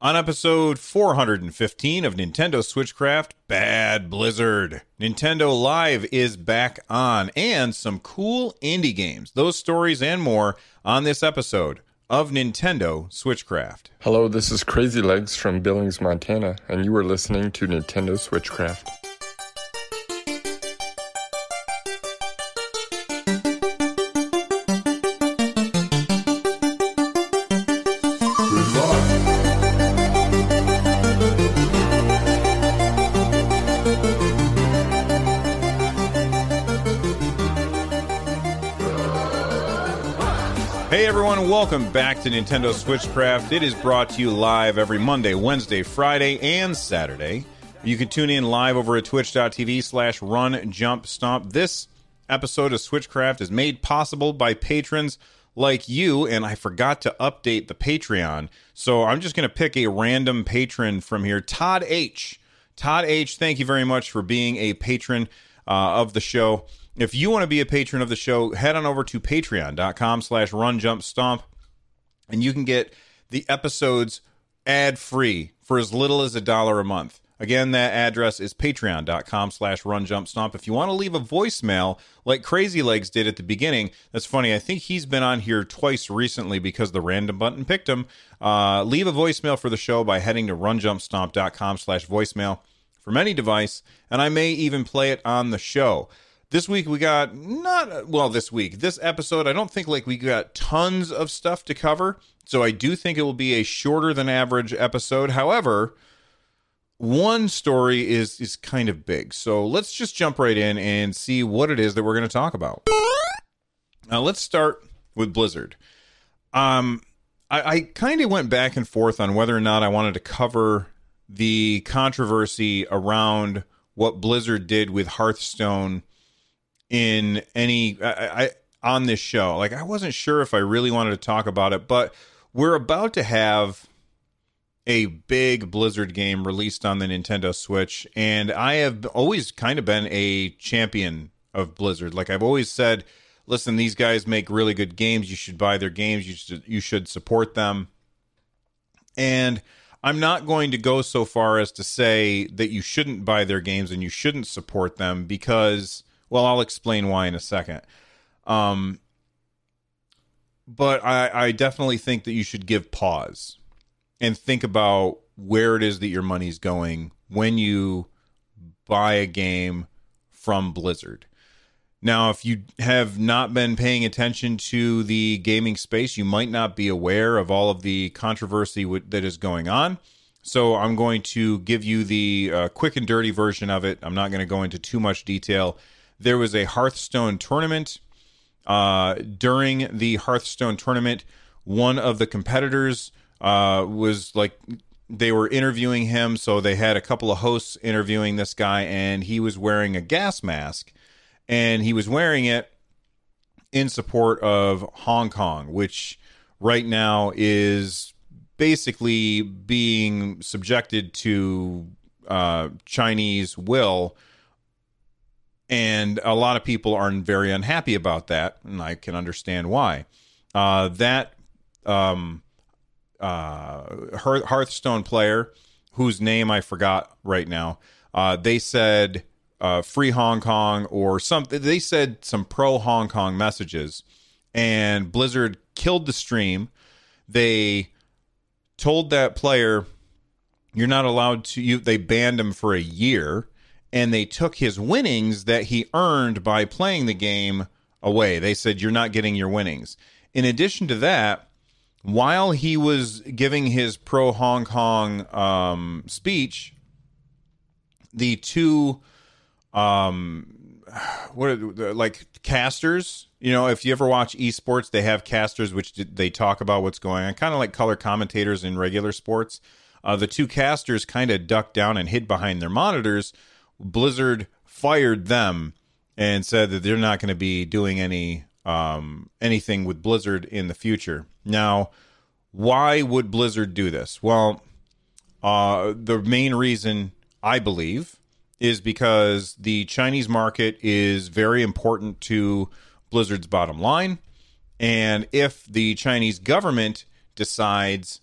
On episode 415 of Nintendo Switchcraft, Bad Blizzard. Nintendo Live is back on, and some cool indie games. Those stories and more on this episode of Nintendo Switchcraft. Hello, this is Crazy Legs from Billings, Montana, and you are listening to Nintendo Switchcraft. Back to Nintendo Switchcraft. It is brought to you live every Monday, Wednesday, Friday, and Saturday. You can tune in live over at twitch.tv slash run jump stomp. This episode of Switchcraft is made possible by patrons like you, and I forgot to update the Patreon. So I'm just going to pick a random patron from here. Todd H. Todd H., thank you very much for being a patron uh, of the show. If you want to be a patron of the show, head on over to patreon.com slash run jump stomp and you can get the episodes ad free for as little as a dollar a month. Again, that address is patreon.com slash run jump stomp. If you want to leave a voicemail like Crazy Legs did at the beginning, that's funny. I think he's been on here twice recently because the random button picked him. Uh, leave a voicemail for the show by heading to runjumpstomp.com slash voicemail from any device, and I may even play it on the show. This week we got not well this week. This episode I don't think like we got tons of stuff to cover. So I do think it will be a shorter than average episode. However, one story is is kind of big. So let's just jump right in and see what it is that we're going to talk about. Now let's start with Blizzard. Um I, I kind of went back and forth on whether or not I wanted to cover the controversy around what Blizzard did with Hearthstone in any I, I on this show. Like I wasn't sure if I really wanted to talk about it, but we're about to have a big Blizzard game released on the Nintendo Switch, and I have always kind of been a champion of Blizzard. Like I've always said, listen, these guys make really good games. You should buy their games. You should you should support them. And I'm not going to go so far as to say that you shouldn't buy their games and you shouldn't support them because well, I'll explain why in a second. Um, but I, I definitely think that you should give pause and think about where it is that your money's going when you buy a game from Blizzard. Now, if you have not been paying attention to the gaming space, you might not be aware of all of the controversy w- that is going on. So, I'm going to give you the uh, quick and dirty version of it. I'm not going to go into too much detail there was a Hearthstone tournament. Uh, during the Hearthstone tournament, one of the competitors uh, was like they were interviewing him, so they had a couple of hosts interviewing this guy, and he was wearing a gas mask, and he was wearing it in support of Hong Kong, which right now is basically being subjected to uh, Chinese will and a lot of people are very unhappy about that, and I can understand why. Uh, that um, uh, Hearthstone player, whose name I forgot right now, uh, they said uh, "free Hong Kong" or something. They said some pro Hong Kong messages, and Blizzard killed the stream. They told that player, "You're not allowed to." You they banned him for a year and they took his winnings that he earned by playing the game away. They said, You're not getting your winnings. In addition to that, while he was giving his pro Hong Kong um, speech, the two, um, what are, like casters, you know, if you ever watch esports, they have casters which they talk about what's going on, kind of like color commentators in regular sports. Uh, the two casters kind of ducked down and hid behind their monitors Blizzard fired them and said that they're not going to be doing any um, anything with Blizzard in the future. Now, why would Blizzard do this? Well, uh, the main reason I believe is because the Chinese market is very important to Blizzard's bottom line. And if the Chinese government decides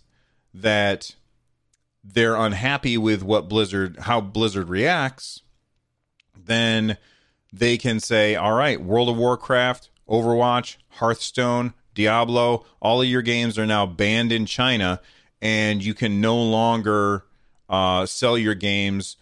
that they're unhappy with what Blizzard, how Blizzard reacts, then they can say, all right, World of Warcraft, Overwatch, Hearthstone, Diablo, all of your games are now banned in China, and you can no longer uh, sell your games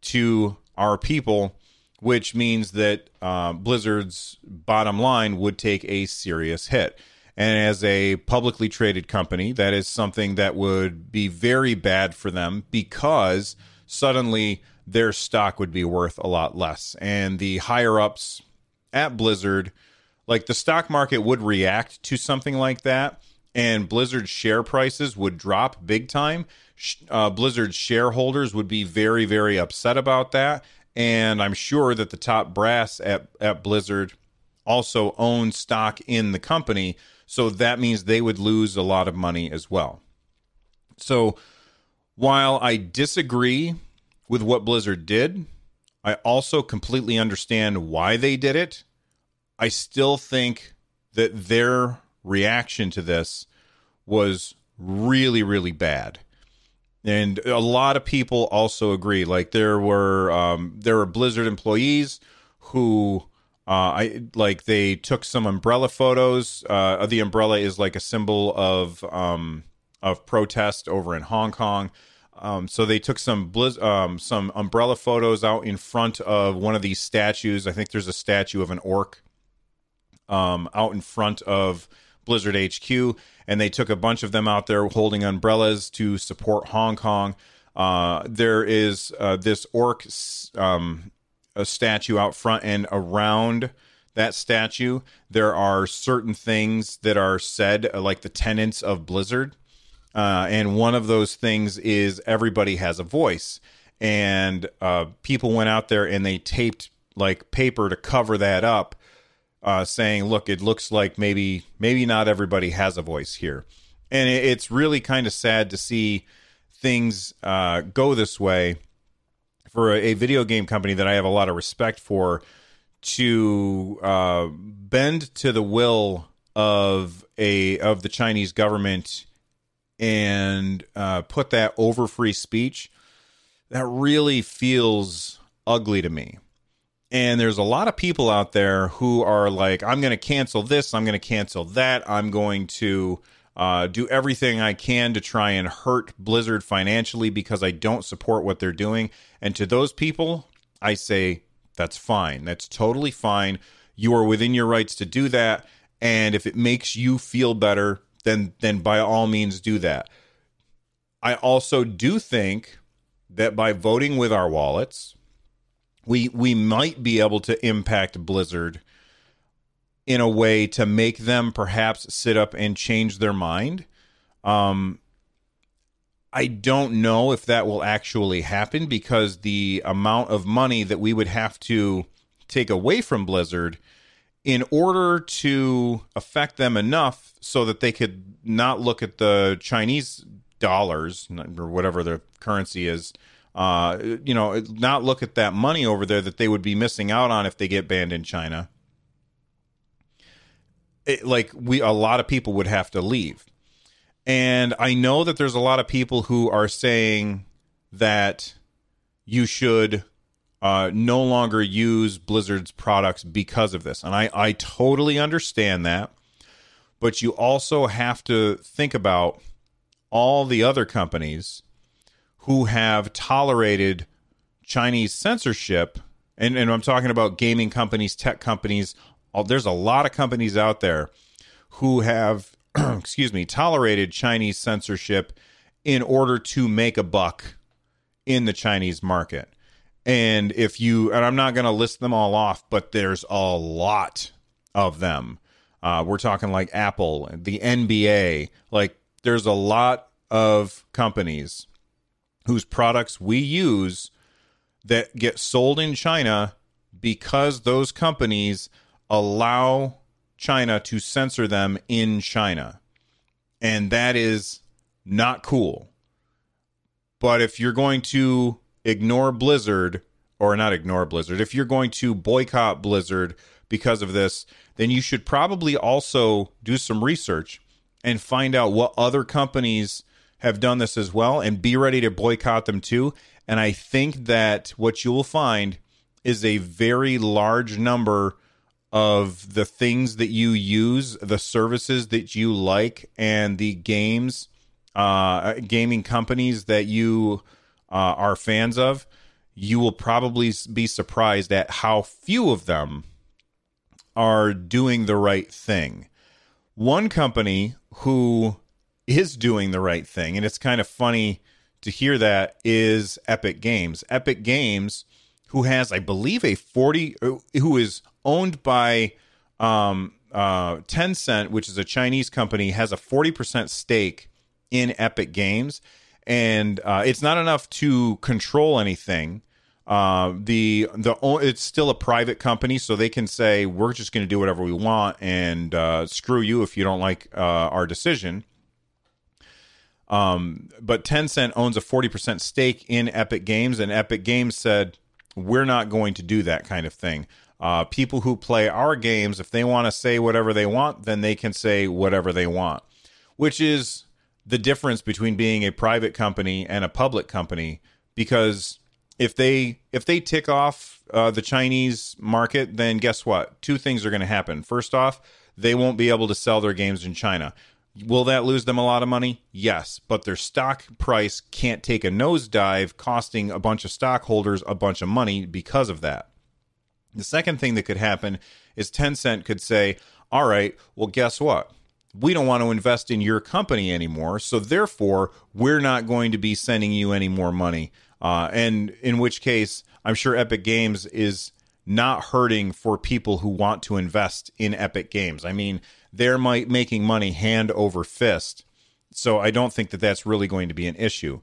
to our people, which means that uh, Blizzard's bottom line would take a serious hit. And as a publicly traded company, that is something that would be very bad for them because suddenly their stock would be worth a lot less. And the higher ups at Blizzard, like the stock market would react to something like that, and Blizzard's share prices would drop big time. Uh, Blizzard's shareholders would be very, very upset about that. And I'm sure that the top brass at, at Blizzard also own stock in the company. So that means they would lose a lot of money as well. So while I disagree with what Blizzard did, I also completely understand why they did it. I still think that their reaction to this was really, really bad. And a lot of people also agree. Like there were um, there were Blizzard employees who uh, I like they took some umbrella photos. Uh, the umbrella is like a symbol of um, of protest over in Hong Kong. Um, so they took some blizz- um, some umbrella photos out in front of one of these statues. I think there's a statue of an orc um, out in front of Blizzard HQ, and they took a bunch of them out there holding umbrellas to support Hong Kong. Uh, there is uh, this orc um, a statue out front and around that statue there are certain things that are said like the tenets of blizzard uh, and one of those things is everybody has a voice. And uh, people went out there and they taped like paper to cover that up uh, saying look it looks like maybe maybe not everybody has a voice here. And it's really kind of sad to see things uh, go this way for a, a, video game company that I have a lot of respect for to uh, bend to the will of a of the Chinese government and uh, put that over free speech. That really feels ugly to me. And there's a lot of people out there who are like, I'm going to cancel this, I'm going to cancel that, I'm going to uh, do everything I can to try and hurt Blizzard financially because I don't support what they're doing. And to those people, I say, that's fine. That's totally fine. You are within your rights to do that. And if it makes you feel better, then then by all means do that. I also do think that by voting with our wallets, we we might be able to impact Blizzard in a way to make them perhaps sit up and change their mind. Um, I don't know if that will actually happen because the amount of money that we would have to take away from Blizzard in order to affect them enough so that they could not look at the Chinese dollars or whatever their currency is, uh, you know, not look at that money over there that they would be missing out on if they get banned in China it, like we a lot of people would have to leave. And I know that there's a lot of people who are saying that you should uh, no longer use Blizzard's products because of this. And I, I totally understand that. But you also have to think about all the other companies who have tolerated Chinese censorship. And, and I'm talking about gaming companies, tech companies, there's a lot of companies out there who have, excuse me, tolerated Chinese censorship in order to make a buck in the Chinese market. And if you, and I'm not going to list them all off, but there's a lot of them. Uh, we're talking like Apple, the NBA, like there's a lot of companies whose products we use that get sold in China because those companies allow China to censor them in China. And that is not cool. But if you're going to ignore Blizzard, or not ignore Blizzard, if you're going to boycott Blizzard because of this, then you should probably also do some research and find out what other companies have done this as well, and be ready to boycott them too. And I think that what you will find is a very large number of the things that you use, the services that you like, and the games, uh, gaming companies that you uh, are fans of, you will probably be surprised at how few of them are doing the right thing. One company who is doing the right thing, and it's kind of funny to hear that, is Epic Games. Epic Games, who has, I believe, a 40, uh, who is owned by um, uh, Tencent, which is a Chinese company, has a 40% stake in Epic Games. And uh, it's not enough to control anything uh, the the it's still a private company, so they can say we're just going to do whatever we want and uh, screw you if you don't like uh, our decision. Um, but Tencent owns a forty percent stake in Epic Games, and Epic Games said we're not going to do that kind of thing. Uh, people who play our games, if they want to say whatever they want, then they can say whatever they want, which is the difference between being a private company and a public company because if they if they tick off uh, the Chinese market, then guess what? Two things are going to happen. First off, they won't be able to sell their games in China. Will that lose them a lot of money? Yes, but their stock price can't take a nosedive, costing a bunch of stockholders a bunch of money because of that. The second thing that could happen is Tencent could say, All right, well, guess what? We don't want to invest in your company anymore. So, therefore, we're not going to be sending you any more money. Uh, and in which case, I'm sure Epic Games is not hurting for people who want to invest in Epic Games. I mean, they're making money hand over fist. So I don't think that that's really going to be an issue.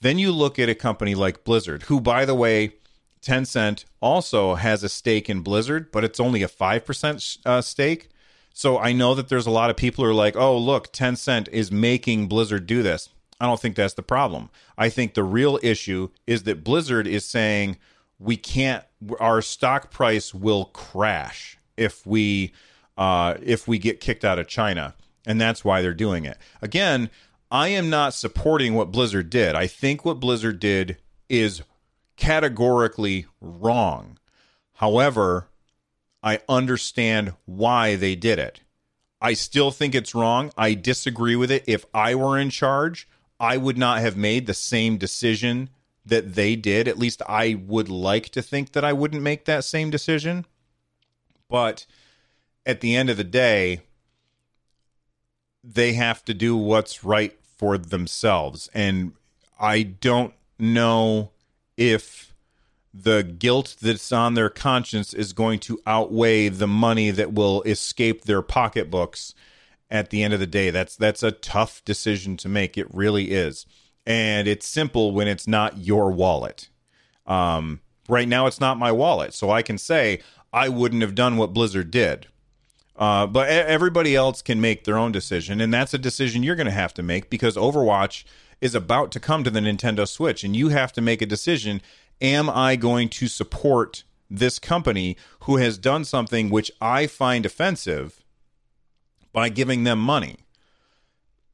Then you look at a company like Blizzard, who, by the way, Tencent also has a stake in Blizzard, but it's only a 5% uh, stake. So I know that there's a lot of people who are like, oh, look, Tencent is making Blizzard do this. I don't think that's the problem. I think the real issue is that Blizzard is saying we can't our stock price will crash if we uh, if we get kicked out of China, and that's why they're doing it. Again, I am not supporting what Blizzard did. I think what Blizzard did is categorically wrong. However, I understand why they did it. I still think it's wrong. I disagree with it. If I were in charge, I would not have made the same decision that they did. At least I would like to think that I wouldn't make that same decision. But at the end of the day, they have to do what's right for themselves. And I don't know if the guilt that's on their conscience is going to outweigh the money that will escape their pocketbooks at the end of the day. That's that's a tough decision to make. It really is, and it's simple when it's not your wallet. Um, right now, it's not my wallet, so I can say I wouldn't have done what Blizzard did. Uh, but everybody else can make their own decision, and that's a decision you're going to have to make because Overwatch is about to come to the Nintendo Switch, and you have to make a decision. Am I going to support this company who has done something which I find offensive by giving them money.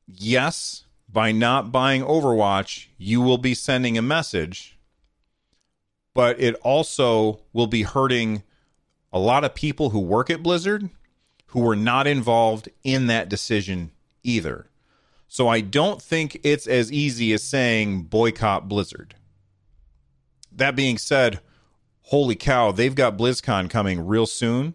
Yes, by not buying Overwatch, you will be sending a message, but it also will be hurting a lot of people who work at Blizzard who were not involved in that decision either. So I don't think it's as easy as saying boycott Blizzard. That being said, holy cow, they've got BlizzCon coming real soon.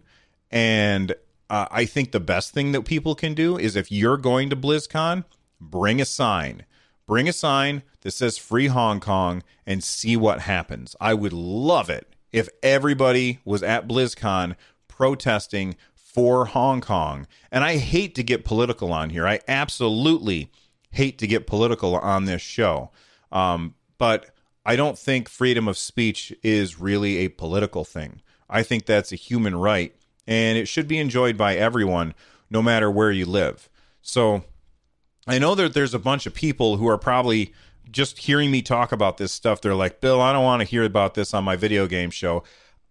And uh, I think the best thing that people can do is if you're going to BlizzCon, bring a sign. Bring a sign that says free Hong Kong and see what happens. I would love it if everybody was at BlizzCon protesting for Hong Kong. And I hate to get political on here. I absolutely hate to get political on this show. Um, but I don't think freedom of speech is really a political thing. I think that's a human right and it should be enjoyed by everyone, no matter where you live. So I know that there's a bunch of people who are probably just hearing me talk about this stuff. They're like, Bill, I don't want to hear about this on my video game show.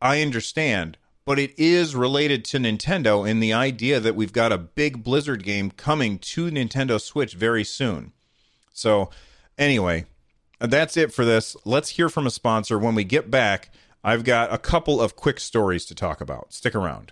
I understand, but it is related to Nintendo and the idea that we've got a big Blizzard game coming to Nintendo Switch very soon. So, anyway, that's it for this. Let's hear from a sponsor. When we get back, I've got a couple of quick stories to talk about. Stick around.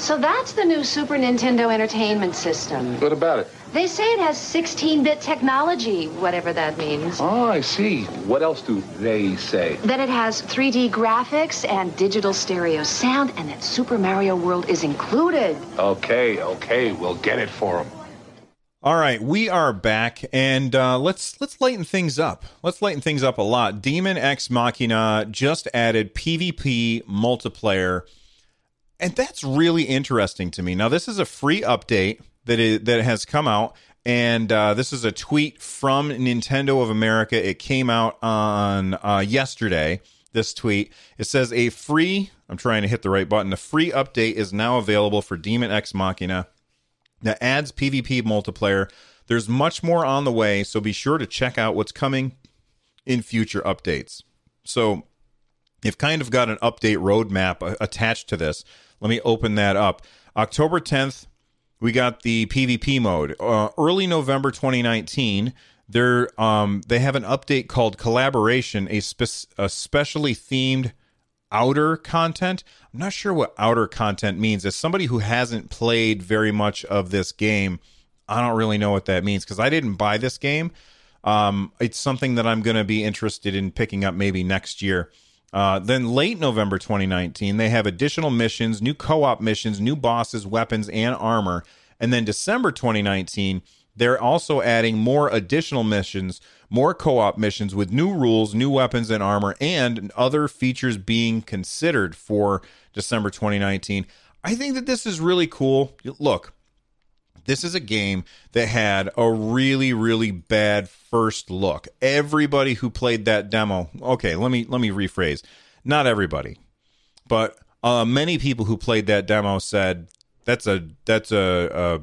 So that's the new Super Nintendo Entertainment System. What about it? They say it has 16 bit technology, whatever that means. Oh, I see. What else do they say? That it has 3D graphics and digital stereo sound, and that Super Mario World is included. Okay, okay, we'll get it for them. All right, we are back, and uh, let's let's lighten things up. Let's lighten things up a lot. Daemon X Machina just added PvP multiplayer, and that's really interesting to me. Now, this is a free update that is, that has come out, and uh, this is a tweet from Nintendo of America. It came out on uh, yesterday. This tweet it says a free. I'm trying to hit the right button. A free update is now available for Daemon X Machina that adds PvP multiplayer. There's much more on the way, so be sure to check out what's coming in future updates. So, you've kind of got an update roadmap attached to this. Let me open that up. October 10th, we got the PvP mode. Uh, early November 2019, they're, um, they have an update called Collaboration, a, spe- a specially themed outer content. I'm not sure what outer content means. As somebody who hasn't played very much of this game, I don't really know what that means because I didn't buy this game. Um, it's something that I'm going to be interested in picking up maybe next year. Uh, then late November 2019, they have additional missions, new co op missions, new bosses, weapons, and armor. And then December 2019, they're also adding more additional missions, more co op missions with new rules, new weapons and armor, and other features being considered for December 2019. I think that this is really cool. Look, this is a game that had a really really bad first look. Everybody who played that demo, okay, let me let me rephrase. Not everybody, but uh, many people who played that demo said that's a that's a,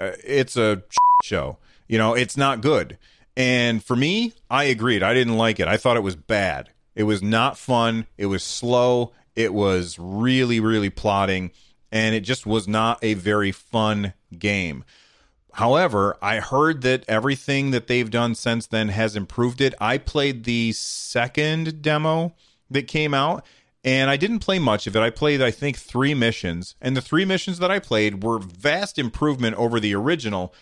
a, a it's a show. You know, it's not good. And for me, I agreed. I didn't like it. I thought it was bad. It was not fun. It was slow. It was really, really plotting. And it just was not a very fun game. However, I heard that everything that they've done since then has improved it. I played the second demo that came out, and I didn't play much of it. I played, I think, three missions, and the three missions that I played were vast improvement over the original.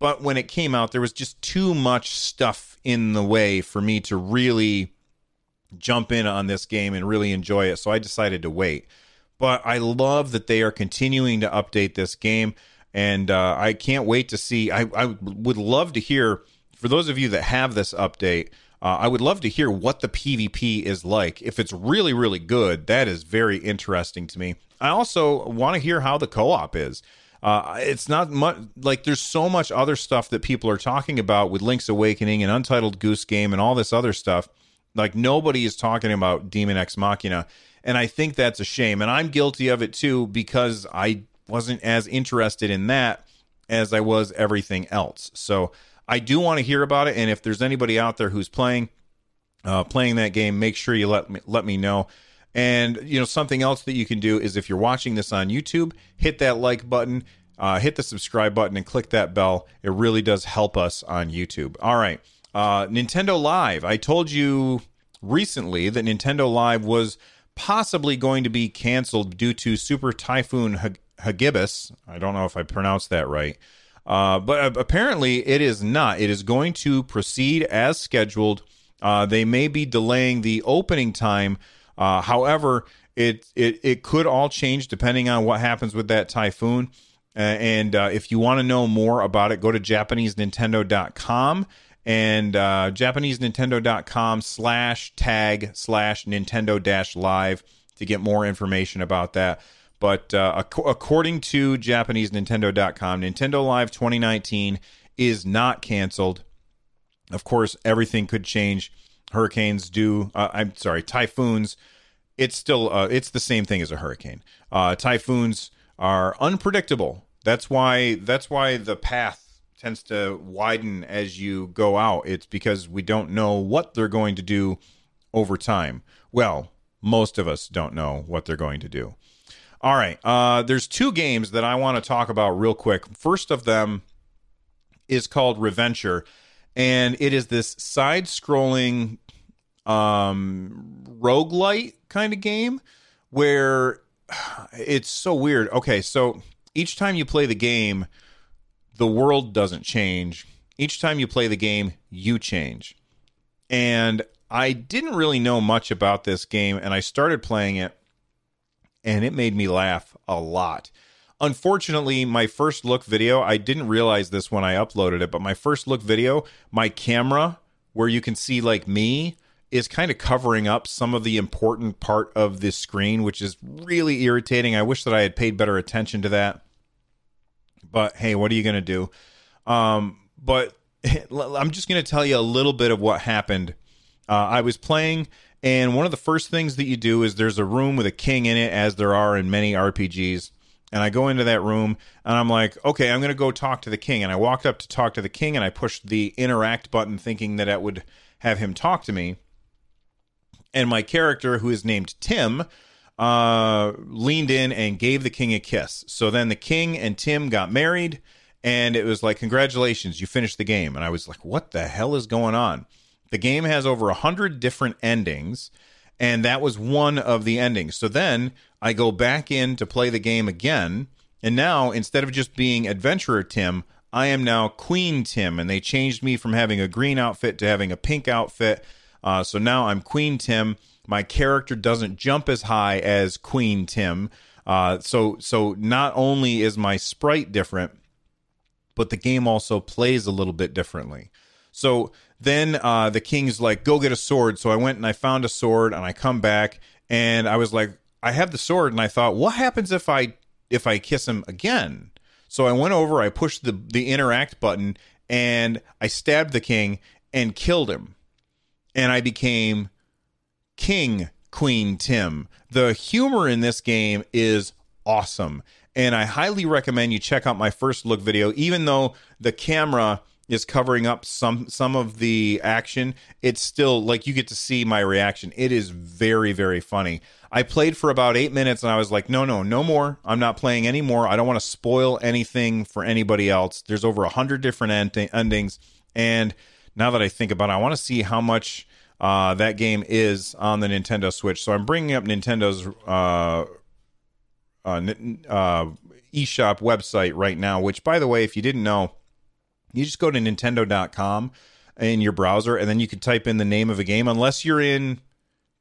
But when it came out, there was just too much stuff in the way for me to really jump in on this game and really enjoy it. So I decided to wait. But I love that they are continuing to update this game. And uh, I can't wait to see. I, I would love to hear, for those of you that have this update, uh, I would love to hear what the PvP is like. If it's really, really good, that is very interesting to me. I also want to hear how the co op is. Uh, it's not much like there's so much other stuff that people are talking about with Link's Awakening and Untitled Goose Game and all this other stuff. Like nobody is talking about Daemon X Machina, and I think that's a shame. And I'm guilty of it too because I wasn't as interested in that as I was everything else. So I do want to hear about it, and if there's anybody out there who's playing uh, playing that game, make sure you let me let me know. And you know something else that you can do is if you're watching this on YouTube, hit that like button, uh, hit the subscribe button, and click that bell. It really does help us on YouTube. All right, uh, Nintendo Live. I told you recently that Nintendo Live was possibly going to be canceled due to Super Typhoon Hagibis. I don't know if I pronounced that right. Uh, but apparently, it is not. It is going to proceed as scheduled. Uh, they may be delaying the opening time. Uh, however, it, it it could all change depending on what happens with that typhoon. Uh, and uh, if you want to know more about it, go to JapaneseNintendo.com and uh, JapaneseNintendo.com slash tag slash Nintendo dash live to get more information about that. But uh, ac- according to JapaneseNintendo.com, Nintendo Live 2019 is not canceled. Of course, everything could change. Hurricanes do. Uh, I'm sorry, typhoons. It's still uh, it's the same thing as a hurricane. Uh, typhoons are unpredictable. That's why that's why the path tends to widen as you go out. It's because we don't know what they're going to do over time. Well, most of us don't know what they're going to do. All right. Uh, there's two games that I want to talk about real quick. First of them is called Reventure, and it is this side scrolling um, roguelite kind of game where it's so weird. Okay, so each time you play the game, the world doesn't change. Each time you play the game, you change. And I didn't really know much about this game, and I started playing it, and it made me laugh a lot. Unfortunately, my first look video, I didn't realize this when I uploaded it, but my first look video, my camera, where you can see like me, is kind of covering up some of the important part of this screen, which is really irritating. I wish that I had paid better attention to that. But hey, what are you going to do? Um, but I'm just going to tell you a little bit of what happened. Uh, I was playing, and one of the first things that you do is there's a room with a king in it, as there are in many RPGs. And I go into that room and I'm like, okay, I'm going to go talk to the king. And I walked up to talk to the king and I pushed the interact button thinking that it would have him talk to me and my character, who is named Tim, uh, leaned in and gave the king a kiss. So then the king and Tim got married, and it was like, Congratulations, you finished the game. And I was like, What the hell is going on? The game has over a hundred different endings, and that was one of the endings. So then I go back in to play the game again, and now instead of just being adventurer Tim, I am now Queen Tim, and they changed me from having a green outfit to having a pink outfit uh, so now I'm Queen Tim. My character doesn't jump as high as Queen Tim. Uh, so so not only is my sprite different, but the game also plays a little bit differently. So then uh, the king's like, "Go get a sword." So I went and I found a sword, and I come back, and I was like, "I have the sword," and I thought, "What happens if I if I kiss him again?" So I went over, I pushed the the interact button, and I stabbed the king and killed him and I became King Queen Tim. The humor in this game is awesome. And I highly recommend you check out my first look video, even though the camera is covering up some some of the action it's still like you get to see my reaction. It is very very funny. I played for about eight minutes and i was like no no no more. I'm not playing anymore. I don't want to spoil anything for anybody else. There's over a hundred different end- endings and now that I think about it, I want to see how much uh, that game is on the Nintendo Switch. So I'm bringing up Nintendo's uh, uh, uh, eShop website right now, which, by the way, if you didn't know, you just go to Nintendo.com in your browser and then you can type in the name of a game, unless you're in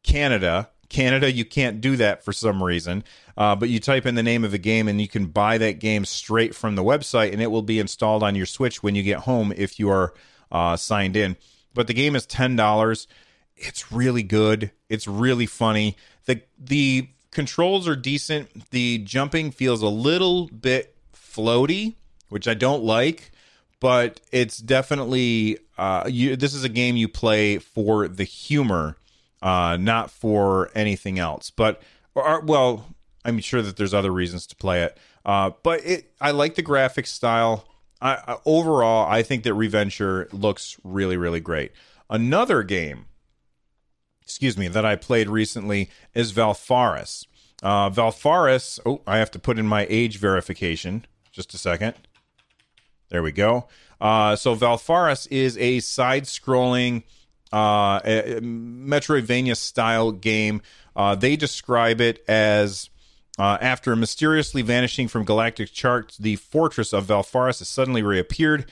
Canada. Canada, you can't do that for some reason. Uh, but you type in the name of a game and you can buy that game straight from the website and it will be installed on your Switch when you get home if you are uh, signed in. But the game is ten dollars. It's really good. It's really funny. the The controls are decent. The jumping feels a little bit floaty, which I don't like. But it's definitely uh, you, this is a game you play for the humor, uh, not for anything else. But or, well, I'm sure that there's other reasons to play it. Uh, but it, I like the graphics style. I, overall, I think that Reventure looks really, really great. Another game, excuse me, that I played recently is Valfaris. Uh, Valfaris. Oh, I have to put in my age verification. Just a second. There we go. Uh, so Valfaris is a side-scrolling uh, Metroidvania style game. Uh, they describe it as Uh, after mysteriously vanishing from galactic charts, the fortress of Valfaris has suddenly reappeared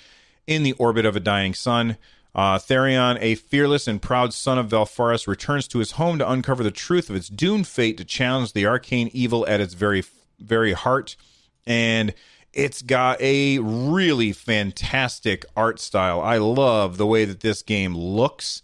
in the orbit of a dying sun. Uh, Therion, a fearless and proud son of Valfaris, returns to his home to uncover the truth of its doomed fate to challenge the arcane evil at its very, very heart. And it's got a really fantastic art style. I love the way that this game looks.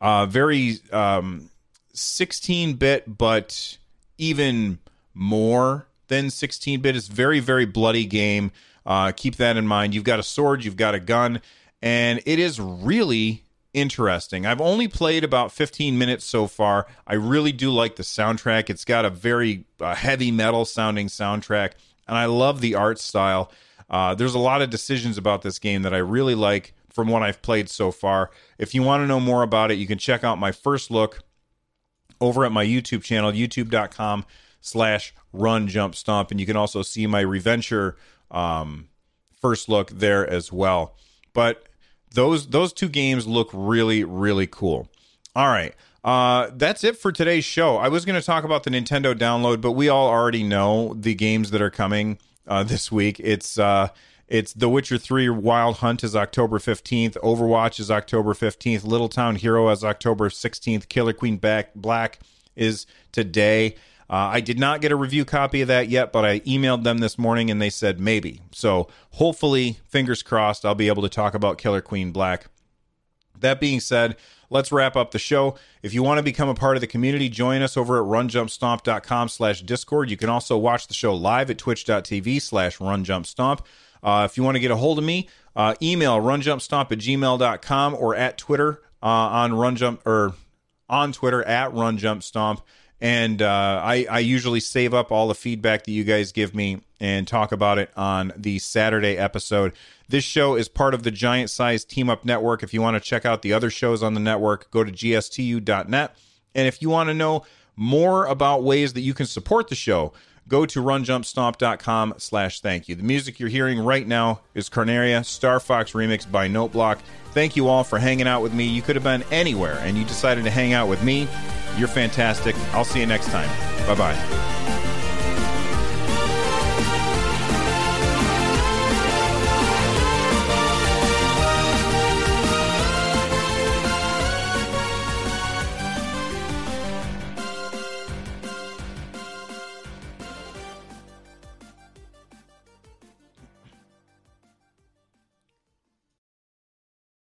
Uh, very um, 16 bit, but even more than 16 bit. It's very, very bloody game. Uh, keep that in mind. You've got a sword, you've got a gun, and it is really interesting. I've only played about 15 minutes so far. I really do like the soundtrack. It's got a very uh, heavy metal sounding soundtrack, and I love the art style. Uh, there's a lot of decisions about this game that I really like from what I've played so far. If you want to know more about it, you can check out my first look over at my YouTube channel, youtube.com slash run jump stomp. And you can also see my Reventure um, first look there as well. But those those two games look really, really cool. All right. Uh, that's it for today's show. I was going to talk about the Nintendo download, but we all already know the games that are coming uh, this week. It's uh, it's The Witcher 3 Wild Hunt is October 15th. Overwatch is October 15th. Little Town Hero is October 16th. Killer Queen Back Black is today. Uh, I did not get a review copy of that yet, but I emailed them this morning and they said maybe. So hopefully, fingers crossed, I'll be able to talk about Killer Queen Black. That being said, let's wrap up the show. If you want to become a part of the community, join us over at runjumpstomp.com slash discord. You can also watch the show live at twitch.tv slash runjumpstomp. Uh, if you want to get a hold of me, uh, email runjumpstomp at gmail.com or at Twitter uh, on runjump or on Twitter at runjumpstomp. And uh, I, I usually save up all the feedback that you guys give me and talk about it on the Saturday episode. This show is part of the Giant Size Team Up Network. If you want to check out the other shows on the network, go to gstu.net. And if you want to know more about ways that you can support the show, go to runjumpstomp.com slash thank you. The music you're hearing right now is Corneria Star Fox remix by Noteblock. Thank you all for hanging out with me. You could have been anywhere and you decided to hang out with me. You're fantastic. I'll see you next time. Bye bye.